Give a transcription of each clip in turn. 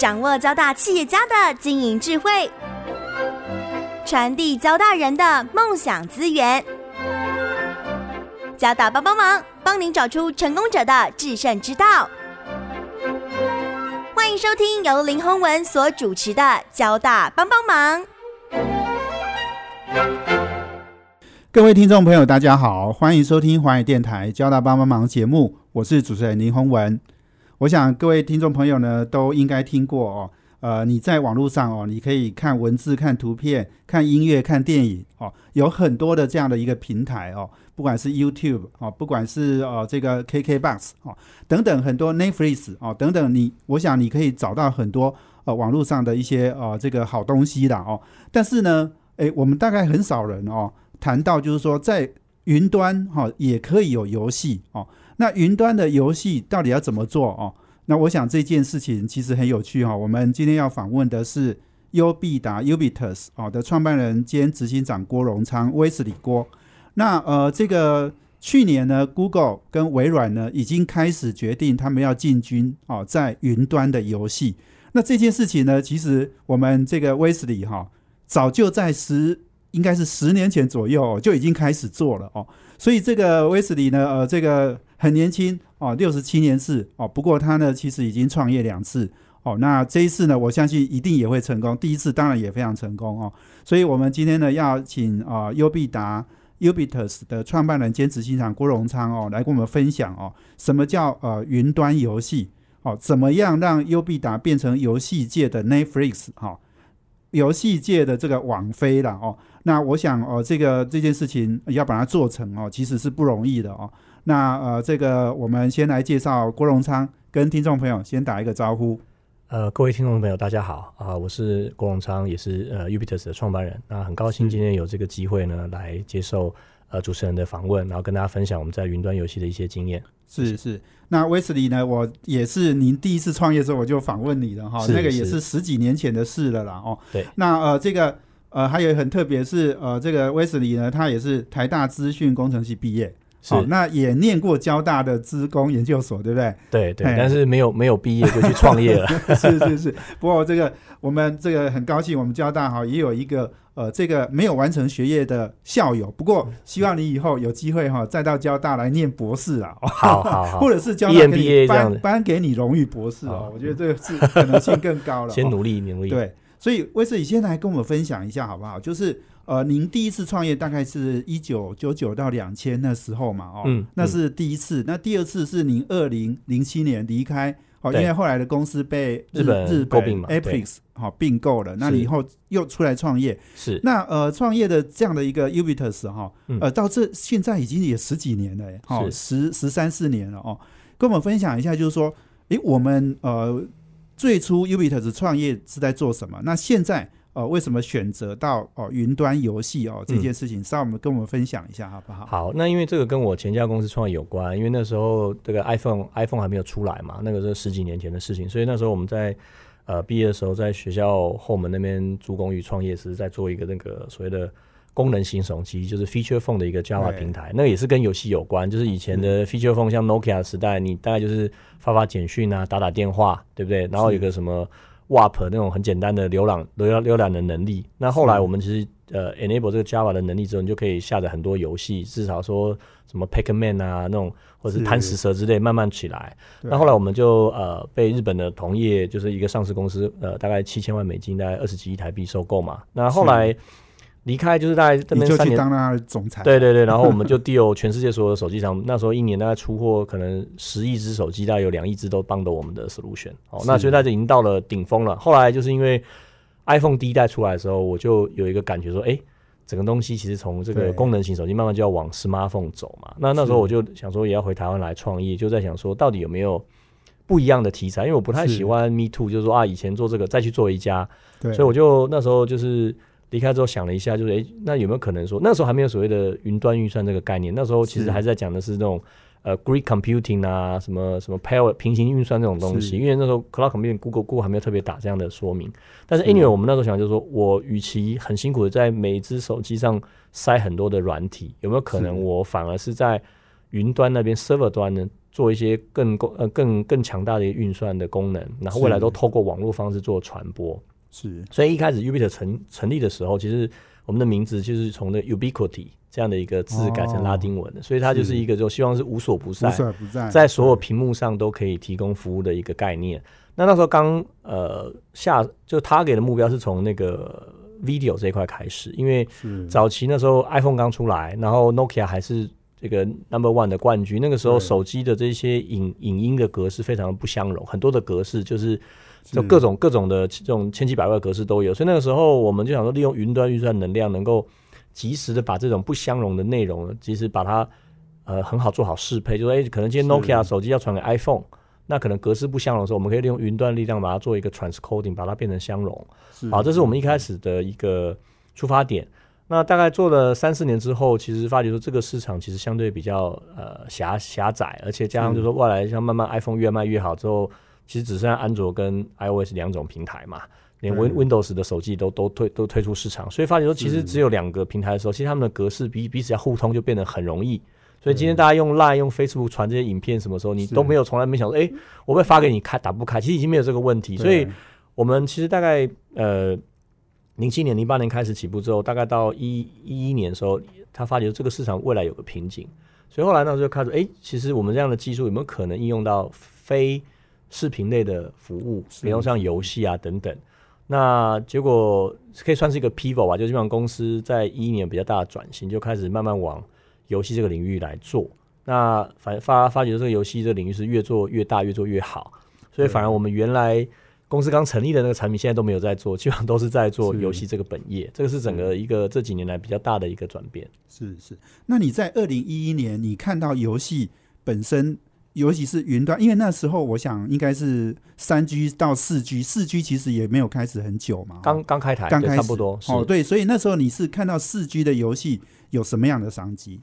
掌握交大企业家的经营智慧，传递交大人的梦想资源。交大帮帮忙，帮您找出成功者的制胜之道。欢迎收听由林宏文所主持的《交大帮帮忙》。各位听众朋友，大家好，欢迎收听华语电台《交大帮帮忙》节目，我是主持人林宏文。我想各位听众朋友呢，都应该听过哦。呃，你在网络上哦，你可以看文字、看图片、看音乐、看电影哦，有很多的这样的一个平台哦，不管是 YouTube 哦，不管是呃这个 KKBox 哦等等很多 Netflix 哦等等，你我想你可以找到很多呃网络上的一些呃这个好东西的哦。但是呢，诶，我们大概很少人哦。谈到就是说，在云端哈也可以有游戏哦。那云端的游戏到底要怎么做哦？那我想这件事情其实很有趣哈。我们今天要访问的是优必达 （Ubitus） 哦的创办人兼执行长郭荣昌威斯里郭。那呃，这个去年呢，Google 跟微软呢已经开始决定他们要进军哦在云端的游戏。那这件事情呢，其实我们这个威斯里哈早就在十。应该是十年前左右就已经开始做了哦，所以这个威斯里呢，呃，这个很年轻哦，六十七年次哦，不过他呢其实已经创业两次哦，那这一次呢，我相信一定也会成功。第一次当然也非常成功哦，所以我们今天呢要请啊优必达 Ubitus 的创办人兼执行长郭荣昌哦来跟我们分享哦，什么叫呃云端游戏哦，怎么样让优必达变成游戏界的 Netflix 哈，游戏界的这个网飞了哦。那我想哦，这个这件事情要把它做成哦，其实是不容易的哦。那呃，这个我们先来介绍郭荣昌，跟听众朋友先打一个招呼。呃，各位听众朋友，大家好啊，我是郭荣昌，也是呃 Ubitus 的创办人。那很高兴今天有这个机会呢，来接受呃主持人的访问，然后跟大家分享我们在云端游戏的一些经验。是是，那威斯利呢，我也是您第一次创业的时候我就访问你的哈，那个也是十几年前的事了啦哦。对，那呃这个。呃，还有很特别是，呃，这个威斯里呢，他也是台大资讯工程系毕业，是那也念过交大的资工研究所，对不对？对对，但是没有没有毕业就去创业了，是是是。不过这个我们这个很高兴，我们交大哈也有一个呃这个没有完成学业的校友。不过希望你以后有机会哈再到交大来念博士啊，好好好，或者是交大给你颁颁给你荣誉博士哦，我觉得这个是可能性更高了。先努力努力，对。所以威斯你先来跟我们分享一下好不好？就是呃，您第一次创业大概是一九九九到两千那时候嘛，哦，嗯，那是第一次。那第二次是您二零零七年离开，哦，因为后来的公司被日本日本 Apex 好并购了，那你以后又出来创业，是那呃创业的这样的一个 Ubitus 哈，呃，到这现在已经也十几年了，哦，十十三四年了哦，跟我们分享一下，就是说，诶，我们呃。最初 Ubitus 创业是在做什么？那现在呃，为什么选择到哦云端游戏哦这件事情？稍我们跟我们分享一下好不好？好，那因为这个跟我前家公司创业有关，因为那时候这个 iPhone iPhone 还没有出来嘛，那个是十几年前的事情，所以那时候我们在呃毕业的时候，在学校后门那边租公寓创业，是在做一个那个所谓的。功能型手机就是 Feature Phone 的一个 Java 平台，那也是跟游戏有关。就是以前的 Feature Phone，像 Nokia 时代，你大概就是发发简讯啊，打打电话，对不对？然后有个什么 WAP 那种很简单的浏览浏浏览的能力。那后来我们其实呃 enable 这个 Java 的能力之后，你就可以下载很多游戏，至少说什么 Pac-Man 啊那种，或者是贪食蛇之类，慢慢起来。那后来我们就呃被日本的同业，就是一个上市公司，呃大概七千万美金，大概二十几亿台币收购嘛。那后来。离开就是大概这边三年，当他总裁。对对对，然后我们就 deal 全世界所有的手机厂，那时候一年大概出货可能十亿只手机，大概有两亿只都帮的我们的 solution。哦，那所以大家已经到了顶峰了。后来就是因为 iPhone 第一代出来的时候，我就有一个感觉说，哎，整个东西其实从这个功能型手机慢慢就要往 smartphone 走嘛。那那时候我就想说，也要回台湾来创业，就在想说，到底有没有不一样的题材？因为我不太喜欢 Me Too，就是说啊，以前做这个再去做一家，所以我就那时候就是。离开之后想了一下，就是诶，那有没有可能说那时候还没有所谓的云端运算这个概念？那时候其实还在讲的是那种呃，Greek computing 啊，什么什么 pair 平行运算这种东西。因为那时候 cloud computing Google Google 还没有特别打这样的说明。但是 anyway，我们那时候想就是说，我与其很辛苦的在每一只手机上塞很多的软体，有没有可能我反而是在云端那边 server 端呢做一些更更更强大的运算的功能，然后未来都透过网络方式做传播。是，所以一开始 Ubit 成成立的时候，其实我们的名字就是从那 Ubiquity 这样的一个字改成拉丁文的，所以它就是一个就希望是无所不在，无所不在，在所有屏幕上都可以提供服务的一个概念。那那时候刚呃下就他给的目标是从那个 video 这一块开始，因为早期那时候 iPhone 刚出来，然后 Nokia 还是这个 number one 的冠军，那个时候手机的这些影影音的格式非常的不相容，很多的格式就是。就各种各种的这种千奇百怪格式都有，所以那个时候我们就想说，利用云端运算能量，能够及时的把这种不相容的内容，及时把它呃很好做好适配。就说，哎，可能今天 Nokia 手机要传给 iPhone，那可能格式不相容的时候，我们可以利用云端力量把它做一个 transcoding，把它变成相容。好，这是我们一开始的一个出发点。那大概做了三四年之后，其实发觉说这个市场其实相对比较呃狭狭窄，而且加上就是说未来像慢慢 iPhone 越卖越好之后。其实只剩下安卓跟 iOS 两种平台嘛，连 Win Windows 的手机都都推都推出市场，所以发觉说其实只有两个平台的时候，其实他们的格式彼彼此要互通就变得很容易。所以今天大家用 Line 用 Facebook 传这些影片，什么时候你都没有从来没想说，哎，我会发给你开打不开，其实已经没有这个问题。所以我们其实大概呃零七年零八年开始起步之后，大概到一一一年的时候，他发觉这个市场未来有个瓶颈，所以后来呢就开始，哎，其实我们这样的技术有没有可能应用到非视频类的服务，比如像游戏啊等等，那结果可以算是一个 pivot 吧，就基本上公司在一一年比较大的转型，就开始慢慢往游戏这个领域来做。那反发发觉这个游戏这个领域是越做越大，越做越好，所以反而我们原来公司刚成立的那个产品，现在都没有在做，基本上都是在做游戏这个本业。这个是整个一个这几年来比较大的一个转变。是是，那你在二零一一年，你看到游戏本身？尤其是云端，因为那时候我想应该是三 G 到四 G，四 G 其实也没有开始很久嘛，刚刚开台，刚开差不多哦，对，所以那时候你是看到四 G 的游戏有什么样的商机？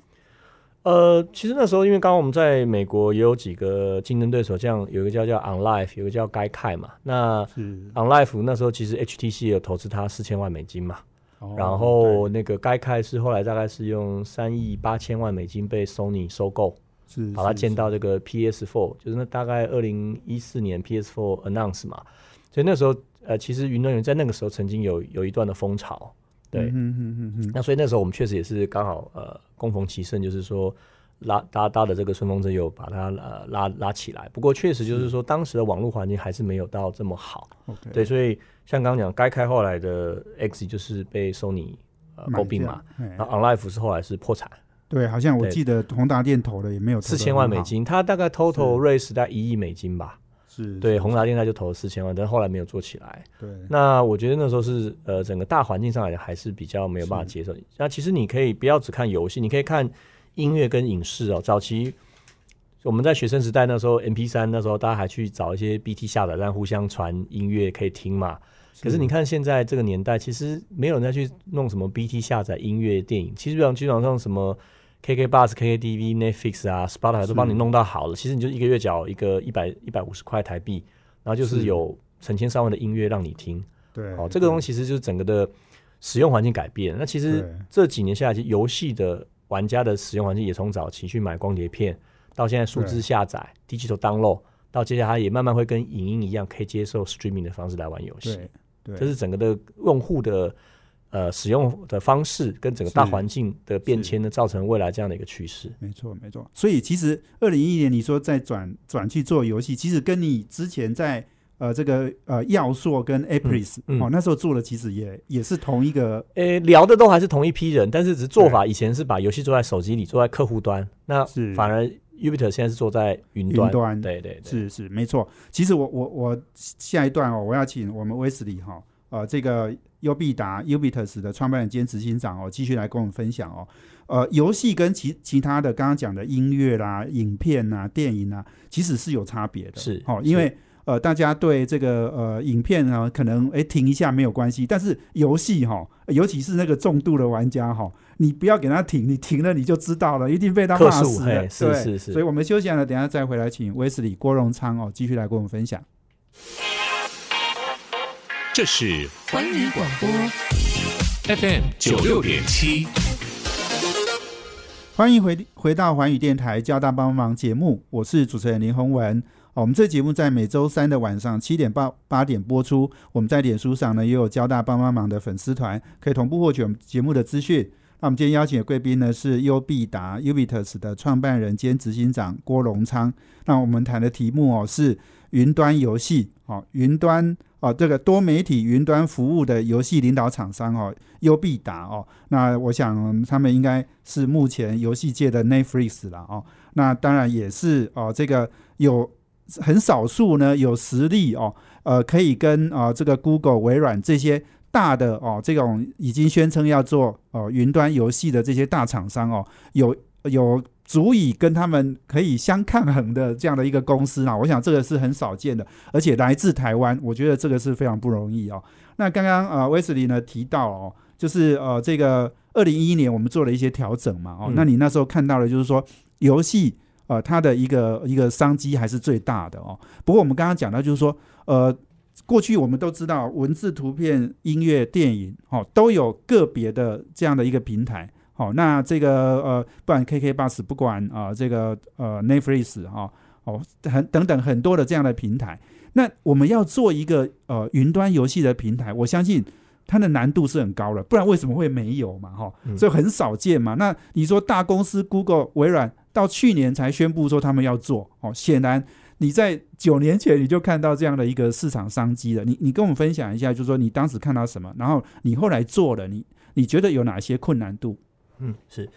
呃，其实那时候因为刚刚我们在美国也有几个竞争对手，这样有一个叫叫 OnLive，有一个叫 g 开嘛。那 OnLive 那时候其实 HTC 有投资它四千万美金嘛，然后那个 g 开是后来大概是用三亿八千万美金被 Sony 收购。是把它建到这个 PS4，就是那大概二零一四年 PS4 announce 嘛，所以那时候呃，其实云端云在那个时候曾经有有一段的风潮，对，嗯嗯嗯那所以那时候我们确实也是刚好呃，共逢其盛，就是说拉搭搭的这个顺风车有把它呃拉拉起来。不过确实就是说当时的网络环境还是没有到这么好，对，所以像刚刚讲，该开后来的 X 就是被 Sony 呃诟病嘛，然后 OnLive 是后来是破产。对，好像我记得宏达电投了也没有四千万美金，他大概 total raise 在一亿美金吧。是对，宏达电他就投了四千万，但是后来没有做起来。对，那我觉得那时候是呃，整个大环境上来讲还是比较没有办法接受。那其实你可以不要只看游戏，你可以看音乐跟影视哦。早期我们在学生时代那时候，MP 三那时候大家还去找一些 BT 下载，站互相传音乐可以听嘛。可是你看现在这个年代，其实没有人再去弄什么 BT 下载音乐电影，其实上基本上什么。K K Bus、K K D V、Netflix 啊，Spotify 都帮你弄到好了。其实你就一个月缴一个一百一百五十块台币，然后就是有成千上万的音乐让你听。对，哦，这个东西其实就是整个的使用环境改变。那其实这几年下来，其实游戏的玩家的使用环境也从早期去买光碟片，到现在数字下载、digital download，到接下来也慢慢会跟影音一样，可以接受 streaming 的方式来玩游戏。对，这是整个的用户的。呃，使用的方式跟整个大环境的变迁呢，造成未来这样的一个趋势。没错，没错。所以其实二零一一年你说在转转去做游戏，其实跟你之前在呃这个呃耀硕跟 Apris 哦那时候做的其实也也是同一个。呃，聊的都还是同一批人，但是只是做法以前是把游戏做在手机里，做在客户端。那反而 Ubit 现在是做在云端。端对对对，是是没错。其实我我我下一段哦，我要请我们威斯利哈呃这个。优必达 Ubitus 的创办人兼执行长哦，继续来跟我们分享哦。呃，游戏跟其其他的刚刚讲的音乐啦、影片啊、电影啊，其实是有差别的。是哦，因为呃，大家对这个呃影片呢，可能哎停一下没有关系，但是游戏哈，尤其是那个重度的玩家哈，你不要给他停，你停了你就知道了，一定被他骂死。是是是。所以我们休息了，等下再回来，请威斯里郭荣昌哦，继续来跟我们分享。这是环宇广播 FM 九六点七。欢迎回回到环宇电台交大帮忙节目，我是主持人林宏文。我们这节目在每周三的晚上七点八八点播出。我们在脸书上呢也有交大帮帮忙的粉丝团，可以同步获取我们节目的资讯。那我们今天邀请的贵宾呢是优必达 Ubitus 的创办人兼执行长郭荣昌。那我们谈的题目哦是云端游戏，哦云端。哦，这个多媒体云端服务的游戏领导厂商哦，优必达哦，那我想他们应该是目前游戏界的 Netflix 了哦。那当然也是哦，这个有很少数呢有实力哦，呃，可以跟啊这个 Google、微软这些大的哦这种已经宣称要做哦云端游戏的这些大厂商哦，有有。足以跟他们可以相抗衡的这样的一个公司啊，我想这个是很少见的，而且来自台湾，我觉得这个是非常不容易哦。那刚刚呃威斯利呢提到哦，就是呃这个二零一一年我们做了一些调整嘛哦，那你那时候看到的就是说游戏呃它的一个一个商机还是最大的哦。不过我们刚刚讲到就是说呃过去我们都知道文字、图片、音乐、电影哦都有个别的这样的一个平台。好，那这个呃，不管 KK Bus，不管啊，这个呃 Netflix 哈，哦，很等等很多的这样的平台，那我们要做一个呃云端游戏的平台，我相信它的难度是很高的，不然为什么会没有嘛？哈，所以很少见嘛。那你说大公司 Google、微软到去年才宣布说他们要做，哦，显然你在九年前你就看到这样的一个市场商机了。你你跟我们分享一下，就是说你当时看到什么，然后你后来做了，你你觉得有哪些困难度？嗯，是，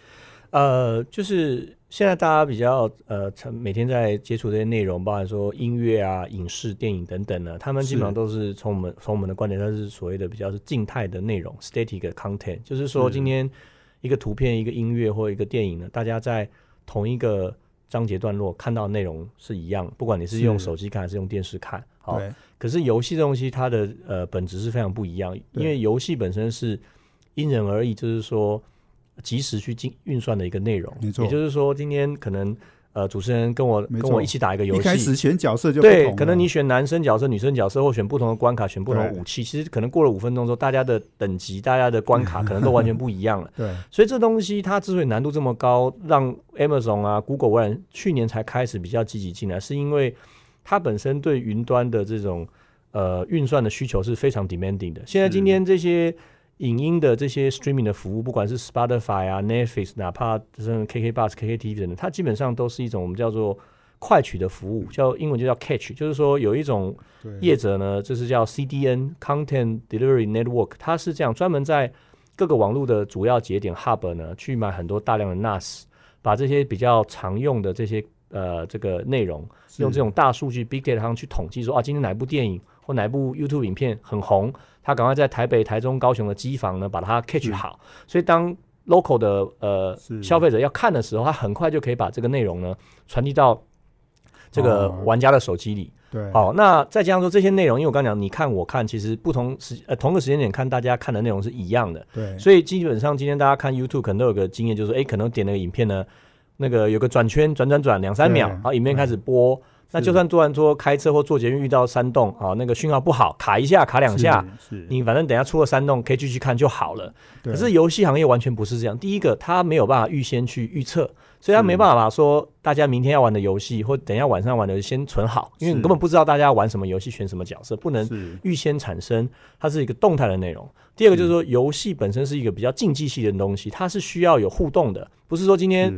呃，就是现在大家比较呃，每天在接触这些内容，包含说音乐啊、影视、电影等等呢，他们基本上都是从我们从我们的观点，它是所谓的比较是静态的内容 （static content），就是说今天一个图片、一个音乐或一个电影呢，大家在同一个章节段落看到内容是一样，不管你是用手机看还是用电视看，好，可是游戏这东西它的呃本质是非常不一样，因为游戏本身是因人而异，就是说。及时去进运算的一个内容，没错。也就是说，今天可能呃，主持人跟我跟我一起打一个游戏，一开始选角色就对，可能你选男生角色、女生角色，或选不同的关卡、选不同的武器，其实可能过了五分钟之后，大家的等级、大家的关卡可能都完全不一样了。对，所以这东西它之所以难度这么高，让 Amazon 啊、Google 微软去年才开始比较积极进来，是因为它本身对云端的这种呃运算的需求是非常 demanding 的。现在今天这些。影音的这些 streaming 的服务，不管是 Spotify 啊、Netflix，哪怕是 KK Bus、KKTV 等等，它基本上都是一种我们叫做快取的服务，叫英文就叫 Catch，就是说有一种业者呢，就是叫 CDN（Content Delivery Network），它是这样专门在各个网络的主要节点 Hub 呢，去买很多大量的 NAS，把这些比较常用的这些呃这个内容，用这种大数据 Big Data 上去统计说啊，今天哪部电影或哪部 YouTube 影片很红。他赶快在台北、台中、高雄的机房呢，把它 catch 好。所以当 local 的呃消费者要看的时候，他很快就可以把这个内容呢传递到这个玩家的手机里。对，好，那再加上说这些内容，因为我刚讲，你看我看，其实不同时呃同个时间点看，大家看的内容是一样的。对，所以基本上今天大家看 YouTube 可能都有个经验，就是说，哎，可能点那个影片呢，那个有个转圈转转转两三秒，然后影片开始播。那就算做完说开车或坐捷运遇到山洞啊，那个讯号不好，卡一下卡两下，你反正等下出了山洞可以继续看就好了。可是游戏行业完全不是这样。第一个，它没有办法预先去预测，所以它没办法说大家明天要玩的游戏或等下晚上玩的先存好，因为你根本不知道大家玩什么游戏选什么角色，不能预先产生。它是一个动态的内容。第二个就是说，游戏本身是一个比较竞技性的东西，它是需要有互动的，不是说今天。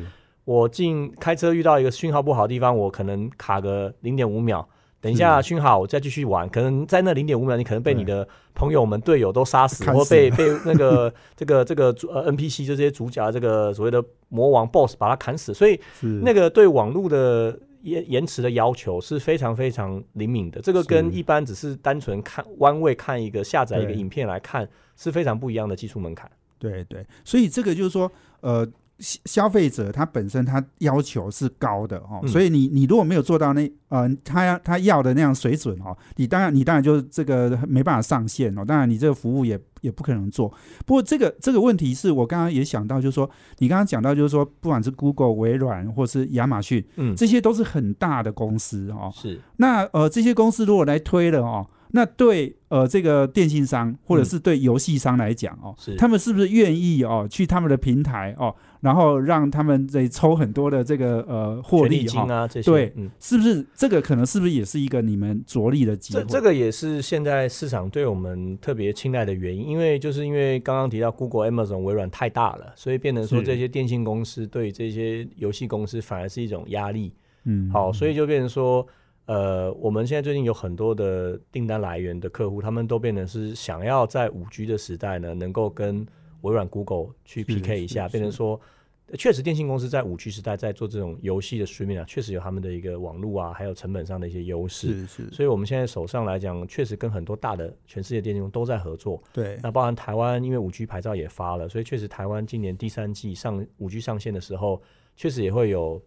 我进开车遇到一个讯号不好的地方，我可能卡个零点五秒，等一下讯号我再继续玩。可能在那零点五秒，你可能被你的朋友们、队友都杀死，或被被那个 这个这个呃 NPC 就这些主角这个所谓的魔王 BOSS 把他砍死。所以那个对网络的延延迟的要求是非常非常灵敏的。这个跟一般只是单纯看弯位看一个下载一个影片来看是非常不一样的技术门槛。对对，所以这个就是说呃。消费者他本身他要求是高的哦，所以你你如果没有做到那呃他要他要的那样水准哦，你当然你当然就是这个没办法上线哦，当然你这个服务也也不可能做。不过这个这个问题是我刚刚也想到，就是说你刚刚讲到就是说，不管是 Google、微软或是亚马逊，嗯，这些都是很大的公司哦。是那呃这些公司如果来推了哦。那对呃这个电信商或者嗯是对游戏商来讲哦，是他们是不是愿意哦去他们的平台哦，然后让他们得抽很多的这个呃获权利利哈、金啊这些，对嗯。是不是这个可能是不是也是一个你们着力的机会？这这个也是现在市场对我们特别青睐的原因，因为就是因为刚刚提到 Google、Amazon、微软太大了，所以变成说是这些电信公司对这些游戏公司反而是一种压力。嗯好，所以就变成说，呃，我们现在最近有很多的订单来源的客户，他们都变成是想要在五 G 的时代呢，能够跟微软、Google 去 PK 一下，变成说。确实，电信公司在五 G 时代在做这种游戏的 streaming 啊，确实有他们的一个网络啊，还有成本上的一些优势。是是，所以我们现在手上来讲，确实跟很多大的全世界电信公司都在合作。对那包含台湾，因为五 G 牌照也发了，所以确实台湾今年第三季上五 G 上线的时候，确实也会有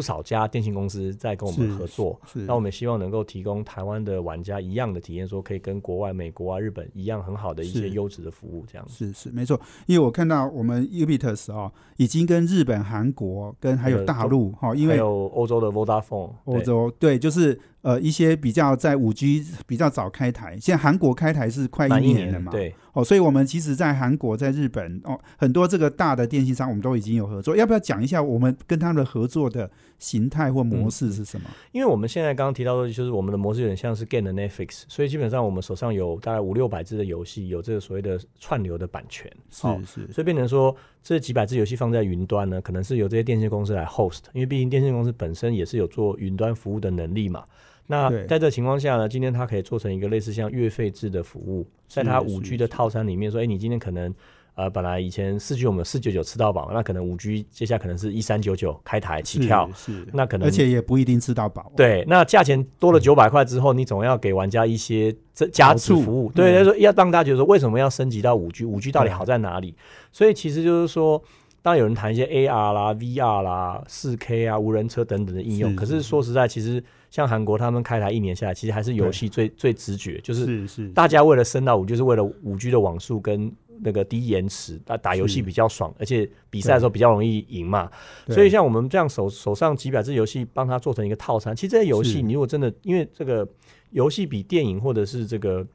不少家电信公司在跟我们合作。是。那我们希望能够提供台湾的玩家一样的体验，说可以跟国外、美国啊、日本一样很好的一些优质的服务，这样。子。是是没错，因为我看到我们 Ubitus 哦，已经跟日本、韩国跟还有呃大陆哈、哦，因为还有欧洲的 Vodafone，欧洲对，就是呃一些比较在五 G 比较早开台，现在韩国开台是快一年了嘛，对，哦，所以我们其实，在韩国、在日本哦，很多这个大的电信商，我们都已经有合作。要不要讲一下我们跟他们的合作的形态或模式是什么？因为我们现在刚刚提到的，就是我们的模式有点像是 Game 的 Netflix，所以基本上我们手上有大概五六百只的游戏，有这个所谓的串流的版权。好是是所以变成说，这几百只游戏放在云端呢，可能是由这些电信公司来 host，因为毕竟电信公司本身也是有做云端服务的能力嘛。那在这情况下呢，今天它可以做成一个类似像月费制的服务，在它五是 G 的套餐里面说，哎、你今天可能呃本来以前四 G 我们四九九吃到饱，那可能五 G 接下来可能是一三九九开台起跳，是，是那可能而且也不一定吃到饱。对，那价钱多了九百块之后，你总要给玩家一些这加值服务。对，要让大家觉得说，为什么要升级到五 G？五 G 到底好在哪里？所以其实就是说，当有人谈一些 AR 啦、VR 啦、四 K 啊、无人车等等的应用，可是是是说实在，其实像韩国他们开台一年下来，其实还是游戏最最直觉，就是大家为了升到五，就是为了五 G 的网速跟那个低延迟，打打游戏比较爽，而且比赛的时候比较容易赢嘛。所以像我们这样手手上几百只游戏，帮它做成一个套餐。其实这些游戏，你如果真的因为这个游戏比电影或者是这个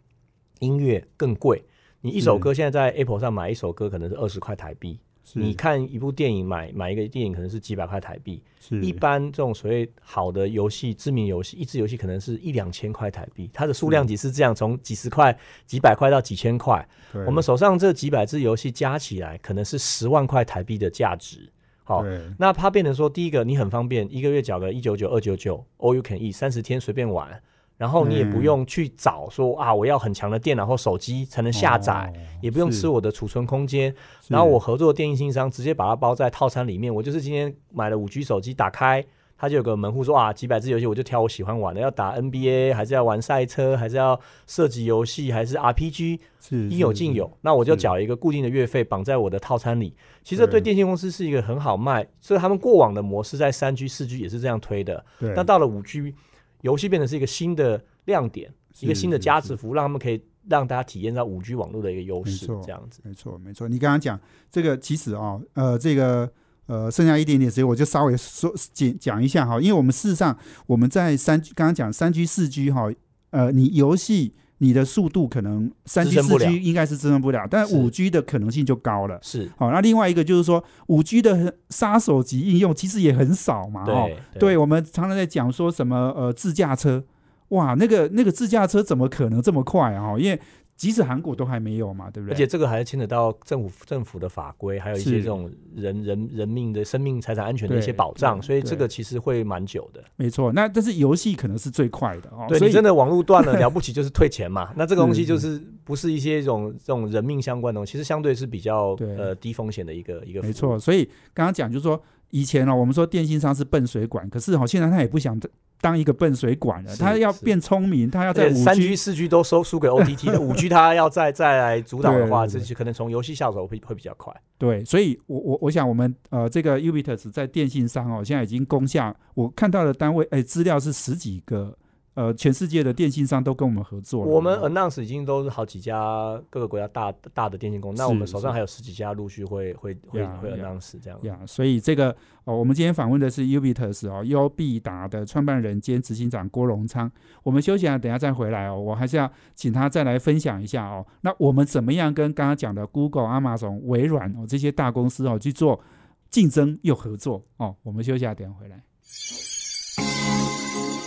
音乐更贵，你一首歌现在在 Apple 上买一首歌可能是二十块台币，是你看一部电影买买一个电影可能是几百块台币。是。一般这种所谓好的游戏、知名游戏，一支游戏可能是一两千块台币，它的数量级是这样，从几十块、几百块到几千块。对。我们手上这几百只游戏加起来，可能是十万块台币的价值。好，那它变成说，第一个你很方便，一个月缴个一九九、二九九，all you can eat，三十天随便玩，然后你也不嗯用去找说啊，我要很强的电脑或手机才能下载，哦也不用吃我的储存空间。然后我合作的电信商直接把它包在套餐里面，我就是今天买了五 G 手机，打开它就有个门户说啊，几百只游戏我就挑我喜欢玩的，要打 NBA 还是要玩赛车，还是要射击游戏，还是 RPG，是应有尽有。那我就缴一个固定的月费，绑在我的套餐里。其实这对对电信公司是一个很好卖，所以他们过往的模式在三 G、四 G 也是这样推的。对那到了五 G，游戏变成是一个新的亮点，一个新的加值服务，让他们可以让大家体验到五 G 网络的一个优势没错，这样子。没错，没错。你刚刚讲这个，其实哦，呃，这个呃，剩下一点点时间，我就稍微说讲讲一下哈。因为我们事实上我们在三刚刚讲三 G、四 G 哈，呃，你游戏你的速度可能三 G、四 G 应该是支撑不了，但五 G 的可能性就高了。是，好，那另外一个就是说，五 G 的杀手级应用其实也很少嘛，哦，对。对，我们常常在讲说什么呃自驾车，哇，那个那个自驾车怎么可能这么快啊？因为即使韩国都还没有嘛，对不对？而且这个还牵扯到政府政府的法规，还有一些是这种人人人命的生命财产安全的一些保障，所以这对个其实会蛮久的。没错，那但是游戏可能是最快的哦，对所以你真的网络断了，了不起就是退钱嘛。那这个东西就是不是一些这种这种人命相关的东西，其实相对是比较呃低风险的一个一个没错，所以刚刚讲就是说，以前呢、我们说电信商是笨水管，可是哈、现在他也不想当一个笨水管了，他要变聪明，他要在三 G、四 G 都收输给 OTT 的，五 G 他要再再来主导的话，这可能从游戏下手会会比较快。对，所以我我我想我们呃这个 Ubitus 在电信商哦，现在已经攻下我看到的单位哎资料是十几个呃，全世界的电信商都跟我们合作了。我们哦 announce 已经都是好几家各个国家大大的电信公司，那我们手上是还有十几家陆续会会会会 announce 这样。呀，所以这个哦，我们今天访问的是 Ubitus 哦，优必达的创办人兼执行长郭荣昌。我们休息啊，等下再回来哦。我还是要请他再来分享一下哦。那我们怎么样跟刚刚讲的 Google、Amazon、微软哦这些大公司哦去做竞争又合作哦？我们休息啊，等下回来。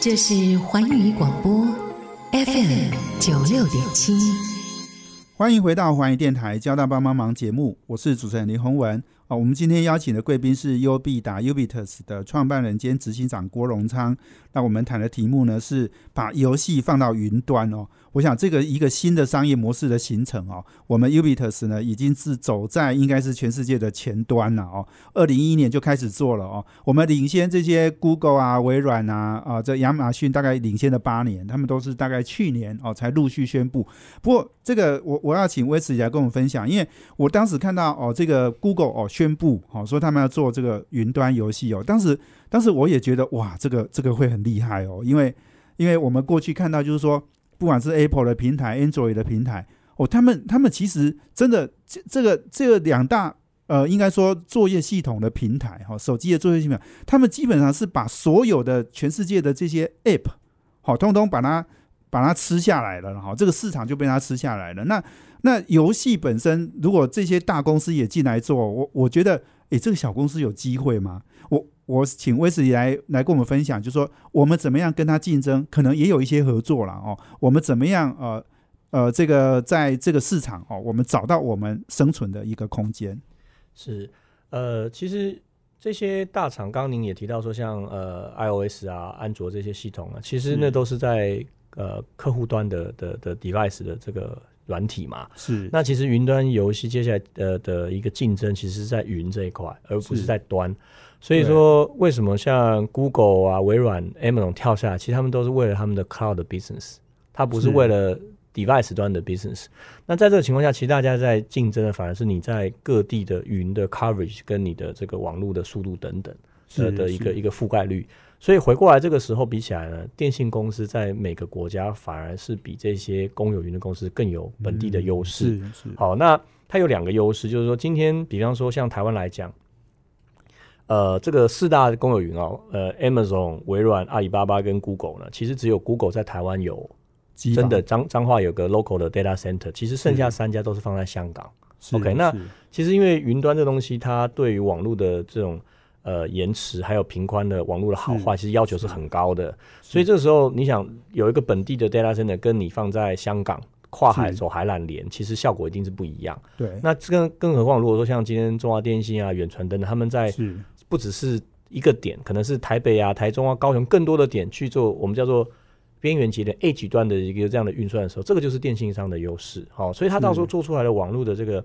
这是环宇广播 FM 九六点七。欢迎回到环宇电台交大帮帮忙节目，我是主持人林宏文。哦，我们今天邀请的贵宾是 Ub 达 Ubitus 的创办人兼执行长郭荣昌。那我们谈的题目呢是把游戏放到云端哦。我想这个一个新的商业模式的形成哦，我们 Ubitus 呢已经是走在应该是全世界的前端了哦。二零一一年就开始做了哦，我们领先这些 Google 啊、微软啊、啊这亚马逊大概领先了八年，他们都是大概去年哦才陆续宣布。不过这个我我要请威斯来跟我们分享，因为我当时看到哦这个 Google 哦宣布哦说他们要做这个云端游戏哦，当时当时我也觉得哇这个这个会很厉害哦，因为因为我们过去看到就是说。不管是 Apple 的平台、Android 的平台，哦，他们他们其实真的这这个这个两大呃，应该说作业系统的平台哈、手机的作业系统，他们基本上是把所有的全世界的这些 App 好、通通把它把它吃下来了哈、这个市场就被它吃下来了。那那游戏本身，如果这些大公司也进来做，我我觉得，诶，这个小公司有机会吗？我我请威斯利来来跟我们分享，就说我们怎么样跟他竞争，可能也有一些合作了哦。我们怎么样呃呃，这个在这个市场哦，我们找到我们生存的一个空间。是，呃，其实这些大厂，刚刚您也提到说像，呃 iOS 啊、安卓这些系统啊，其实那都是在呃客户端的的的 device 的这个软体嘛。是那其实云端游戏接下来呃的一个竞争，其实是在云这一块，而不是是在端。所以说，为什么像 Google 啊、微软、Amazon 跳下来，其实他们都是为了他们的 cloud 的 business，它不是是为了 device 端的 business。那在这个情况下，其实大家在竞争的反而是你在各地的云的 coverage 跟你的这个网络的速度等等是的的一个一个覆盖率。所以回过来这个时候比起来呢，电信公司在每个国家反而是比这些公有云的公司更有本地的优势。是是好，那它有两个优势，就是说今天比方说像台湾来讲，呃，这个四大公有云哦，呃，Amazon、微软、阿里巴巴跟 Google 呢，其实只有 Google 在台湾有真的房彰彰化有个 local 的 data center，其实剩下三家都是放在香港。OK，那其实因为云端这东西，它对于网络的这种呃延迟还有频宽的网络的好坏，其实要求是很高的。所以这个时候你想有一个本地的 data center 跟你放在香港跨海走海缆连，其实效果一定是不一样。对，那更更何况如果说像今天中华电信啊、远传等等，他们在不只是一个点，可能是台北啊、台中啊、高雄更多的点去做我们叫做边缘节点 Edge 端的一个这样的运算的时候，这个就是电信商的优势。好、所以它到时候做出来的网络的这个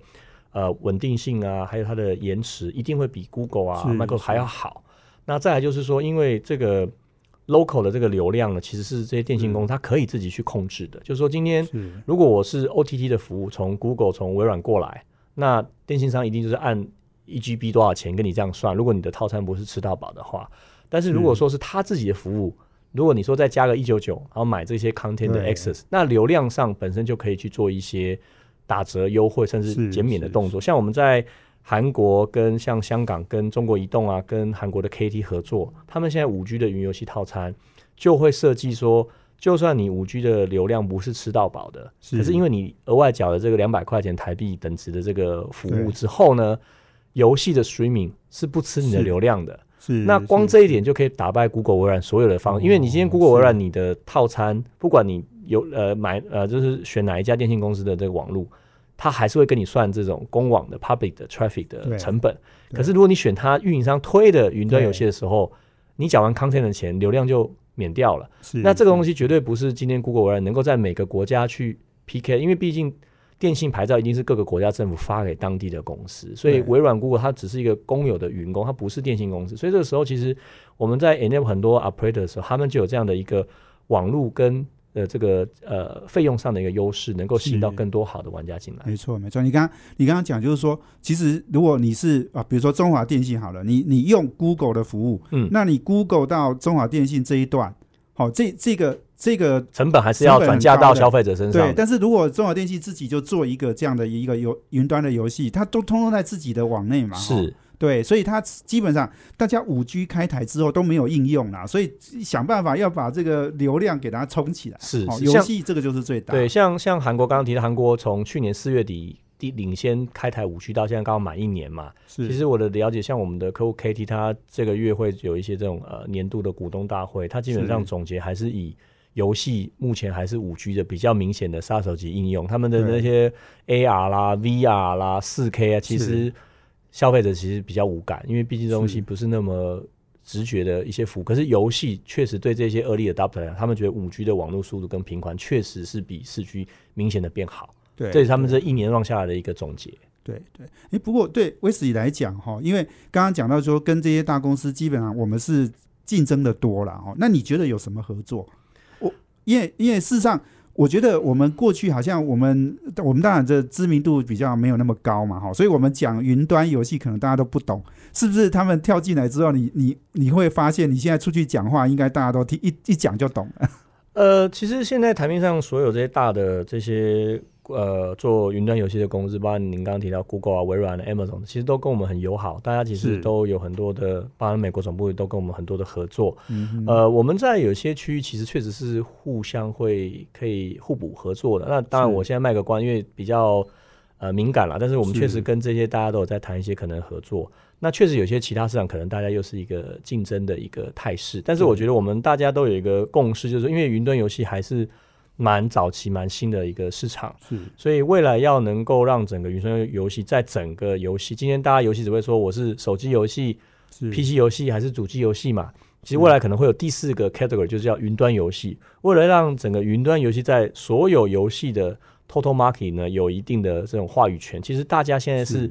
呃稳定性啊，还有它的延迟，一定会比 Google 啊、Microsoft 还要好。那再来就是说，因为这个 local 的这个流量呢，其实是这些电信公司它可以自己去控制的。就是说，今天如果我是 OTT 的服务，从 Google 从微软过来，那电信商一定就是按一 GB 多少钱跟你这样算。如果你的套餐不是吃到饱的话，但是如果说是他自己的服务，如果你说再加个一九九，然后买这些 content 的 access，那流量上本身就可以去做一些打折优惠，甚至减免的动作。像我们在韩国跟像香港跟中国移动啊，跟韩国的 KT 合作，他们现在五 G 的云游戏套餐就会设计说，就算你五 G 的流量不是吃到饱的，是。可是因为你额外缴了这个两百块钱台币等值的这个服务之后呢，游戏的 streaming 是不吃你的流量的。是，那光这一点就可以打败 Google、微软所有的方哦因为你今天 Google、微软你的套餐，不管你有呃买呃就是选哪一家电信公司的这个网络，它还是会跟你算这种公网的 public 的 traffic 的成本。可是如果你选它运营商推的云端游戏的时候，你缴完 content 的钱，流量就免掉了。是那这个东西西绝对不是今天 Google 微软能够在每个国家去 PK，因为毕竟电信牌照一定是各个国家政府发给当地的公司，所以微软 Google 它只是一个公有的云工，它不是电信公司，所以这个时候其实我们在 enable 很多 operator 的时候，他们就有这样的一个网络跟呃这个呃费用上的一个优势，能够吸引到更多好的玩家进来。没错，没错。你刚刚你刚刚讲就是说，其实如果你是啊，比如说中华电信好了，你你用 Google 的服务，嗯那你 Google 到中华电信这一段，好、这这个这个成本还是要转嫁到消费者身上。对，但是如果中华电信自己就做一个这样的一个游云端的游戏，它都通通在自己的网内嘛，是。对，所以它基本上大家五 G 开台之后都没有应用啦，所以想办法要把这个流量给它冲起来。是，游戏这个就是最大。对，像像韩国刚刚提到，韩国从去年四月底第领先开台五 G 到现在刚好满一年嘛。是。其实我的了解，像我们的客户 KT，他这个月会有一些这种呃年度的股东大会，他基本上总结还是以游戏目前还是五 G 的比较明显的杀手级应用，他们的那些 AR 啦、VR 啦、四 K 啊，其实。消费者其实比较无感，因为毕竟这东西不是那么直觉的一些服务。可是游戏确实对这些 early adopter，他们觉得五 G 的网络速度跟频宽确实是比四 G 明显的变好。对，这是他们这一年让下来的一个总结。对对，哎，不过对威斯里来讲哈，因为刚刚讲到说跟这些大公司基本上我们是竞争的多了哈，那你觉得有什么合作？我因为因为事实上。我觉得我们过去好像我们我们当然这知名度比较没有那么高嘛，哈，所以我们讲云端游戏可能大家都不懂，是不是？他们跳进来之后，你你你会发现，你现在出去讲话，应该大家都听一一讲就懂了。呃，其实现在台面上所有这些大的这些。呃，做云端游戏的公司，包括您刚刚提到 Google 啊、微软、Amazon，其实都跟我们很友好。大家其实都有很多的，包括美国总部都跟我们很多的合作。呃，我们在有些区域其实确实是互相会可以互补合作的。那当然，我现在卖个关，因为比较呃敏感了。但是我们确实跟这些大家都有在谈一些可能合作。那确实有些其他市场可能大家又是一个竞争的一个态势。但是我觉得我们大家都有一个共识，就是因为云端游戏还是。蛮早期、蛮新的一个市场，是，所以未来要能够让整个云端游戏在整个游戏，今天大家游戏只会说我是手机游戏、PC 游戏还是主机游戏嘛？其实未来可能会有第四个 category，就是叫云端游戏。为了让整个云端游戏在所有游戏的 total market 呢有一定的这种话语权，其实大家现在是。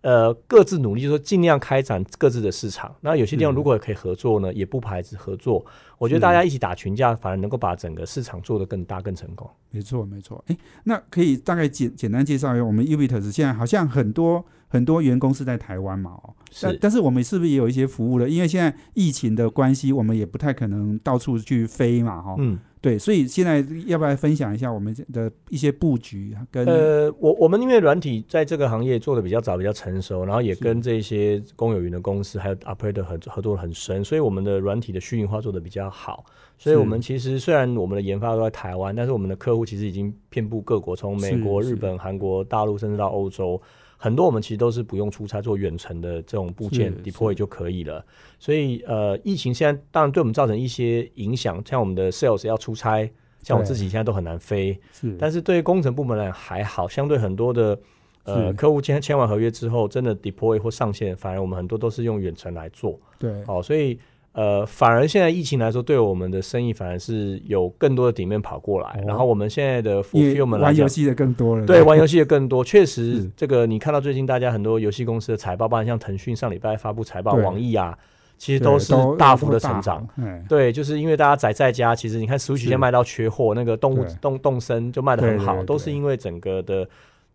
呃，各自努力，就说尽量开展各自的市场。那有些地方如果可以合作呢，也不排斥合作。我觉得大家一起打群架，反而能够把整个市场做得更大、更成功。没错，没错。哎，那可以大概简简单介绍一下，我们 Ubitus 现在好像很多很多员工是在台湾嘛？哦，是。但是我们是不是也有一些服务了？因为现在疫情的关系，我们也不太可能到处去飞嘛？哈，嗯。对，所以现在要不要分享一下我们的一些布局？跟呃，我我们因为软体在这个行业做的比较早、比较成熟，然后也跟这些公有云的公司还有 operator 合合作很深，所以我们的软体的虚拟化做的比较好。所以我们其实虽然我们的研发都在台湾，但是我们的客户其实已经遍布各国，从美国、日本、韩国、大陆，甚至到欧洲。很多我们其实都是不用出差做远程的这种部件 deploy 就可以了，所以呃，疫情现在当然对我们造成一些影响，像我们的 sales 要出差，像我自己现在都很难飞，是，但是对于工程部门来还好，相对很多的呃客户签签完合约之后，真的 deploy 或上线，反而我们很多都是用远程来做，对，哦，所以。呃，反而现在疫情来说，对我们的生意反而是有更多的底面跑过来。然后我们现在的玩游戏的更多了。对，玩游戏的更多，确实，这个你看到最近大家很多游戏公司的财报，包括像腾讯上礼拜发布财报，网易啊，其实都是大幅的成长。对，就是因为大家宅在家，其实你看 Switch 现在卖到缺货，那个动物动动森就卖的很好，都是因为整个的。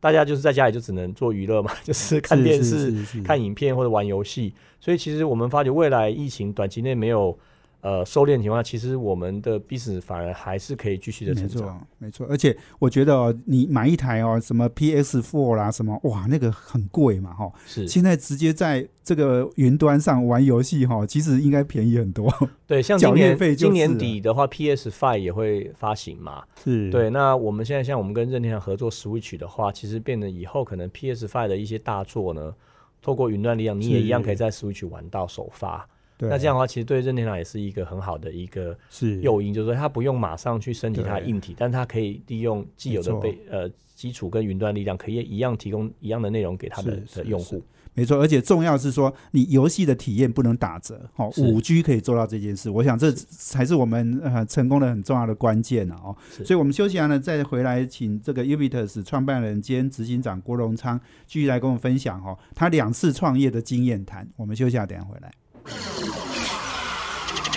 大家就是在家里就只能做娱乐嘛，就是看电视、看影片或者玩游戏。所以其实我们发觉，未来疫情短期内没有呃收敛情况下，其实我们的 business 反而还是可以继续的成长。没错，而且我觉得哦，你买一台哦，什么 PS Four 啦，什么哇，那个很贵嘛，哈。是。现在直接在这个云端上玩游戏哈，其实应该便宜很多。对，像今年今年底的话，PS Five 也会发行嘛。是。对，那我们现在像我们跟任天堂合作 Switch 的话，其实变得以后可能 PS Five 的一些大作呢，透过云端力量，你也一样可以在 Switch 玩到首发。那这样的话，其实对任天堂也是一个很好的一个诱因，就是说它不用马上去升级它的硬体，但它可以利用既有的被呃基础跟云端力量，可以一样提供一样的内容给他的的用户。没错，而且重要是说，你游戏的体验不能打折。好，五 G 可以做到这件事，我想这才是我们呃成功的很重要的关键啊！哦，所以我们休息完了再回来，请这个 Ubitus 创办人兼执行长郭荣昌继续来跟我们分享哦，他两次创业的经验谈。我们休息下，等下回来。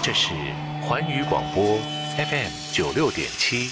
这是环宇广播 FM 九六点七。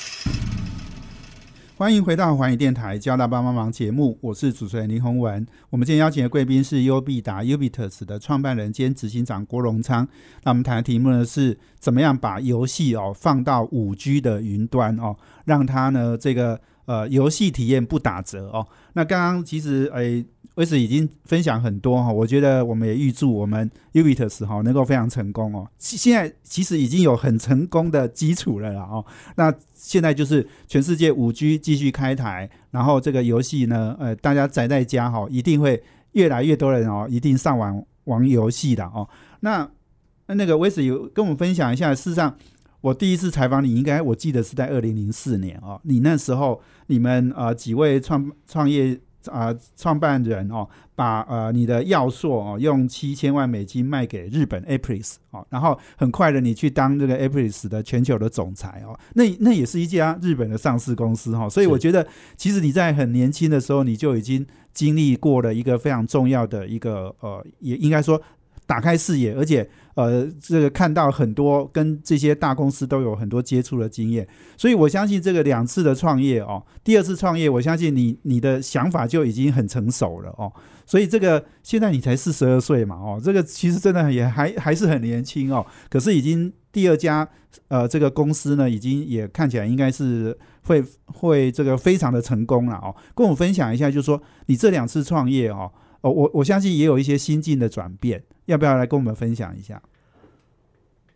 欢迎回到环宇电台《交大帮帮忙》节目，我是主持人林宏文。我们今天邀请的贵宾是优必达 Ubitus 的创办人兼执行长郭荣昌。那我们谈的题目呢是怎么样把游戏哦放到五 G 的云端哦，让它呢这个呃游戏体验不打折哦。那刚刚其实诶。威斯已经分享很多哈，我觉得我们也预祝我们 Ubitus 哈能够非常成功哦。现在其实已经有很成功的基础了啦哦。那现在就是全世界五 G 继续开台，然后这个游戏呢，呃，大家宅在家哈，一定会越来越多人哦，一定上网玩游戏的哦。那那那个威斯有跟我们分享一下，事实上我第一次采访你，应该我记得是在二零零四年哦。你那时候你们呃几位创创业。啊，创办人哦，把呃你的药硕哦用七千万美金卖给日本 Apris 哦，然后很快的你去当这个 Apris 的全球的总裁哦，那那也是一家日本的上市公司哈，所以我觉得其实你在很年轻的时候你就已经经历过了一个非常重要的一个呃，也应该说。打开视野，而且呃，这个看到很多跟这些大公司都有很多接触的经验，所以我相信这个两次的创业哦，第二次创业，我相信你你的想法就已经很成熟了哦，所以这个现在你才四十二岁嘛哦，这个其实真的也还还是很年轻哦，可是已经第二家呃这个公司呢，已经也看起来应该是会会这个非常的成功了哦，跟我分享一下，就是说你这两次创业哦。哦，我我相信也有一些心境的转变，要不要来跟我们分享一下？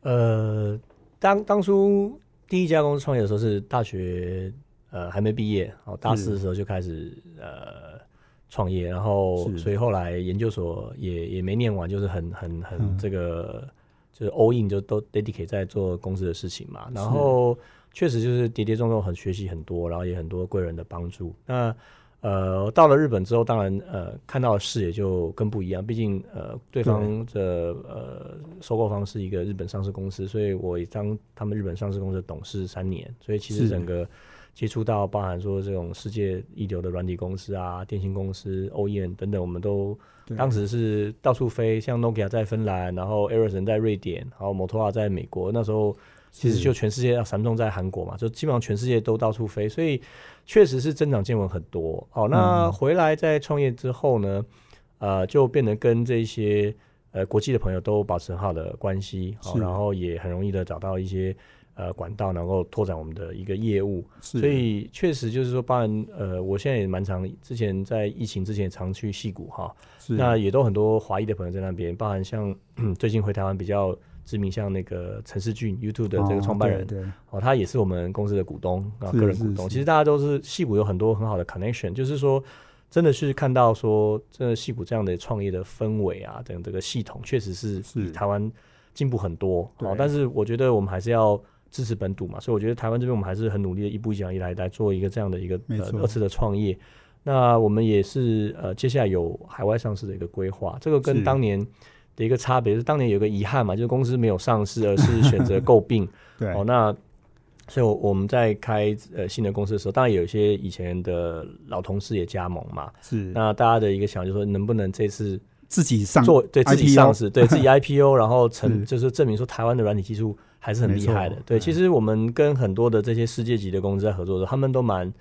呃，当当初第一家公司创业的时候是大学呃还没毕业，哦大四的时候就开始呃创业，然后所以后来研究所也也没念完，就是很很很这个就是 all in 就都 dedicate 在做公司的事情嘛，然后确实就是跌跌撞撞很学习很多，然后也很多贵人的帮助，那。呃，到了日本之后，当然呃，看到的视野就更不一样。毕竟呃，对方的呃收购方是一个日本上市公司，所以我当他们日本上市公司的董事三年，所以其实整个接触到包含说这种世界一流的软体公司啊、电信公司、OEM 等等，我们都当时是到处飞，像 Nokia 在芬兰，然后 Ericsson 在瑞典，然后摩托罗拉在美国，那时候。其实就全世界要闪动在韩国嘛，就基本上全世界都到处飞，所以确实是增长见闻很多。好，那回来在创业之后呢，呃，就变得跟这些呃国际的朋友都保持很好的关系，好，然后也很容易的找到一些呃管道，能够拓展我们的一个业务。所以确实就是说，包含呃，我现在也蛮常，之前在疫情之前也常去戏谷哈，那也都很多华裔的朋友在那边，包含像 最近回台湾比较。知名像那个陈世俊，YouTube 的这个创办人，哦，他也是我们公司的股东啊，个人股东。其实大家都是戏股有很多很好的 connection，就是说，真的是看到说，这戏骨这样的创业的氛围啊，等这个系统确实是比台湾进步很多。哦，但是我觉得我们还是要支持本土嘛，所以我觉得台湾这边我们还是很努力的，一步一脚印来来做一个这样的一个呃二次的创业。那我们也是呃接下来有海外上市的一个规划，这个跟当年。的一个差别是，当年有个遗憾嘛，就是公司没有上市，而是选择购并。对哦，那所以我们在开呃新的公司的时候，当然有一些以前的老同事也加盟嘛。是。那大家的一个想就是说，能不能这次自己上做对自己上市，对自己 IPO，然后成就是证明说台湾的软体技术还是很厉害的。对，其实我们跟很多的这些世界级的公司在合作的时候，他们都蛮。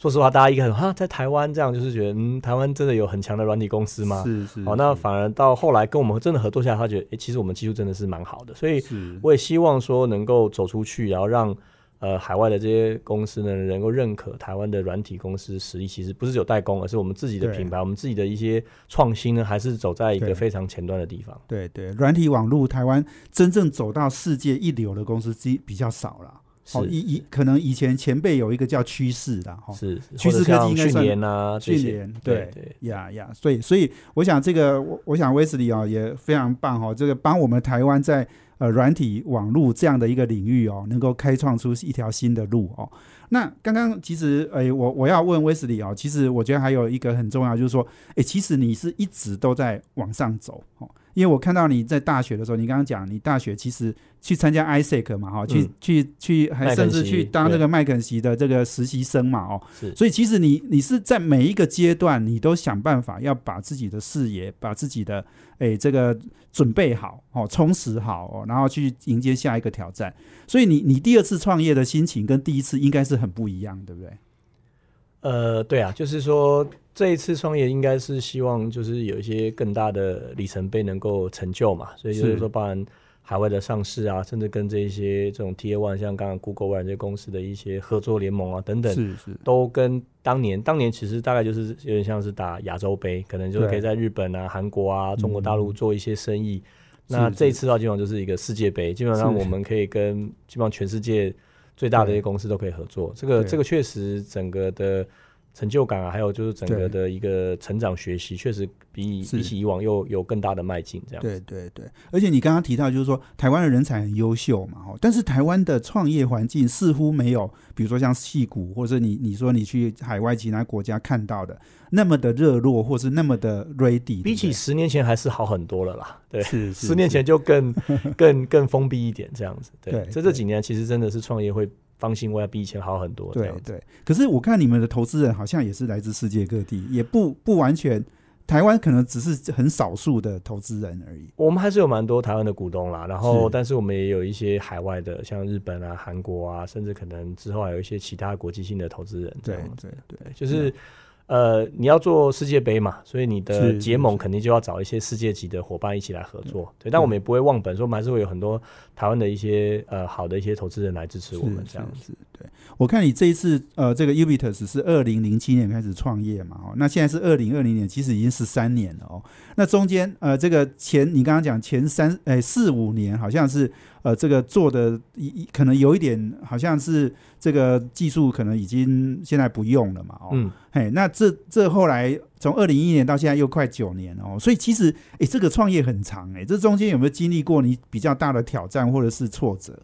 说实话，大家一个哈，在台湾这样就是觉得，嗯，台湾真的有很强的软体公司吗？是是。哦，那反而到后来跟我们真的合作下来，他觉得，哎，其实我们技术真的是蛮好的。所以我也希望说能够走出去，然后让呃海外的这些公司呢，能够认可台湾的软体公司实力。其实不是有代工，而是我们自己的品牌，我们自己的一些创新呢，还是走在一个非常前端的地方。对对，软体网络台湾真正走到世界一流的公司，基比较少了。哦，以以可能以前前辈有一个叫趋势的哈，是趋势科技应该算啊，训练对呀呀，所以所以我想这个我我想威斯利哦也非常棒哈，这个帮我们台湾在呃软体网络这样的一个领域哦，能够开创出一条新的路哦。那刚刚其实诶，我我要问威斯利哦，其实我觉得还有一个很重要，就是说，诶，其实你是一直都在往上走哦。因为我看到你在大学的时候，你刚刚讲你大学其实去参加 ISEC 嘛，哈，去去去，还甚至去当这个麦肯锡的这个实习生嘛，哦，所以其实你你是在每一个阶段，你都想办法要把自己的视野，把自己的诶这个准备好，哦，充实好，哦，然后去迎接下一个挑战。所以你你第二次创业的心情跟第一次应该是很不一样，对不对？呃，对啊，就是说这一次创业应该是希望就是有一些更大的里程碑能够成就嘛，所以就是是。说，包含海外的上市啊，甚至跟这一些这种 T A One 像刚刚 Google 微软这些公司的一些合作联盟啊等等，是是，都跟当年当年其实大概就是有点像是打亚洲杯，可能就是可以在日本啊、韩国啊、中国大陆做一些生意。那这一次的话，基本上就是一个世界杯，基本上我们可以跟基本上全世界最大的一些公司都可以合作。这个这个确实整个的成就感啊，还有就是整个的一个成长学习，确实比是比起以往又有更大的迈进。这样对对对，而且你刚刚提到就是说台湾的人才很优秀嘛，哦，但是台湾的创业环境似乎没有，比如说像戏谷，或者你你说你去海外其他国家看到的那么的热络，或是那么的 ready，比起十年前还是好很多了啦。对，是是十年前就更 更更封闭一点这样子。对，对这这几年其实真的是创业会方兴未艾，比以前好很多。对。对，可是我看你们的投资人好像也是来自世界各地，也不不完全，台湾可能只是很少数的投资人而已。我们还是有蛮多台湾的股东啦，然后但是我们也有一些海外的，像日本啊、韩国啊，甚至可能之后还有一些其他国际性的投资人这对。对对，就是呃，你要做世界杯嘛，所以你的结盟肯定就要找一些世界级的伙伴一起来合作。对，但我们也不会忘本，说我们还是会有很多台湾的一些呃好的一些投资人来支持我们这样子。对。我看你这一次呃，这个 Ubitus 是二零零七年开始创业嘛，哦，那现在是二零二零年，其实已经十三年了哦。那中间呃，这个前你刚刚讲前三哎四五年好像是呃这个做的可能有一点好像是这个技术可能已经现在不用了嘛，哦，嗯，嘿，那这这后来从二零一一年到现在又快九年哦，所以其实诶这个创业很长诶，这中间有没有经历过你比较大的挑战或者是挫折？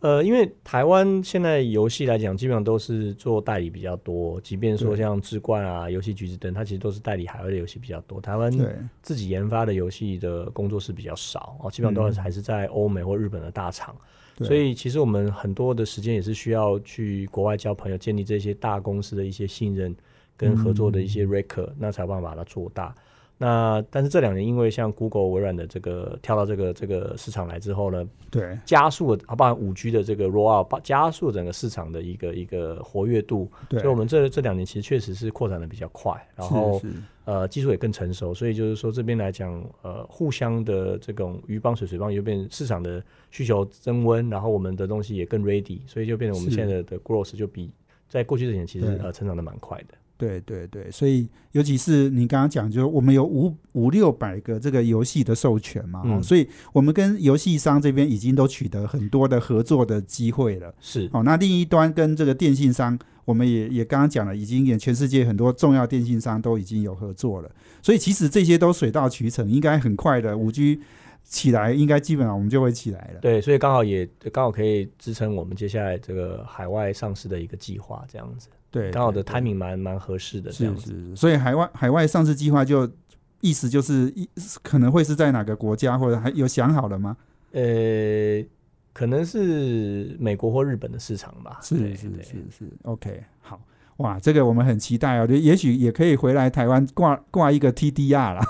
呃，因为台湾现在游戏来讲，基本上都是做代理比较多，即便说像志冠啊、游戏橘子等，它其实都是代理海外的游戏比较多。台湾对，自己研发的游戏的工作室比较少哦，基本上都是还是在欧美或日本的大厂。对所以其实我们很多的时间也是需要去国外交朋友，建立这些大公司的一些信任跟合作的一嗯些 record，、那才有办法把它做大。那但是这两年因为像 Google、微软的这个跳到这个这个市场来之后呢，对，加速了，啊，包含五 G 的这个 roll out，把加速整个市场的一个一个活跃度。对，所以我们这这两年其实确实是扩展的比较快，然后呃技术也更成熟，所以就是说这边来讲，呃，互相的这种鱼帮水水帮鱼，就变市场的需求增温，然后我们的东西也更 ready，所以就变成我们现在的的 growth 就比在过去这几年其实呃成长的蛮快的。对对对，所以尤其是你刚刚讲，就是我们有五五六百个这个游戏的授权嘛，所以我们跟游戏商这边已经都取得很多的合作的机会了。是，哦，那另一端跟这个电信商，我们也也刚刚讲了，已经也全世界很多重要电信商都已经有合作了，所以其实这些都水到渠成，应该很快的五 G 起来，应该基本上我们就会起来了。对，所以刚好也刚好可以支撑我们接下来这个海外上市的一个计划，这样子，对，刚好的对 timing 蛮蛮合适的，这是样子。是，所以海外海外上市计划就意思就是一可能会是在哪个国家，或者还有想好了吗？呃，可能是美国或日本的市场吧。是是是是，OK，好。哇，这个我们很期待哦，也许也可以回来台湾挂挂一个 TDR 啦，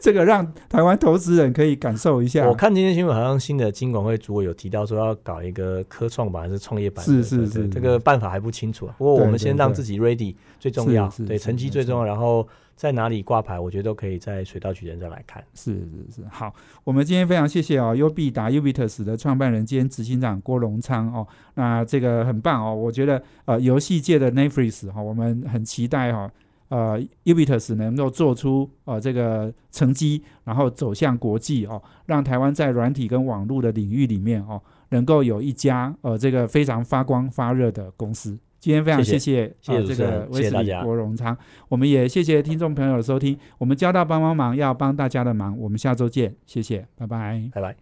这个让台湾投资人可以感受一下。我看今天新闻，好像新的金管会主委有提到说要搞一个科创板还是创业板，是是是这个办法还不清楚啊。不过我们先让自己 ready 最重要，对成绩最重要，然后在哪里挂牌，我觉得都可以在水到渠成再来看。是是是，好，我们今天非常谢谢哦，优必达 Ubitus 的创办人兼执行长郭荣昌哦，那这个很棒哦，我觉得呃游戏界的 Netflix 哈、哦，我们很期待哈、呃 Ubitus 能够做出呃这个成绩，然后走向国际哦，让台湾在软体跟网络的领域里面哦，能够有一家呃这个非常发光发热的公司。今天非常谢谢谢呃这谢谢主持人个威斯理谢谢大家郭荣昌，我们也谢谢听众朋友的收听。我们交大帮帮忙要帮大家的忙，我们下周见，谢谢，拜拜。拜拜。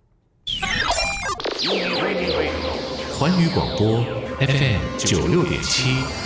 环宇广播 FM 九六点七。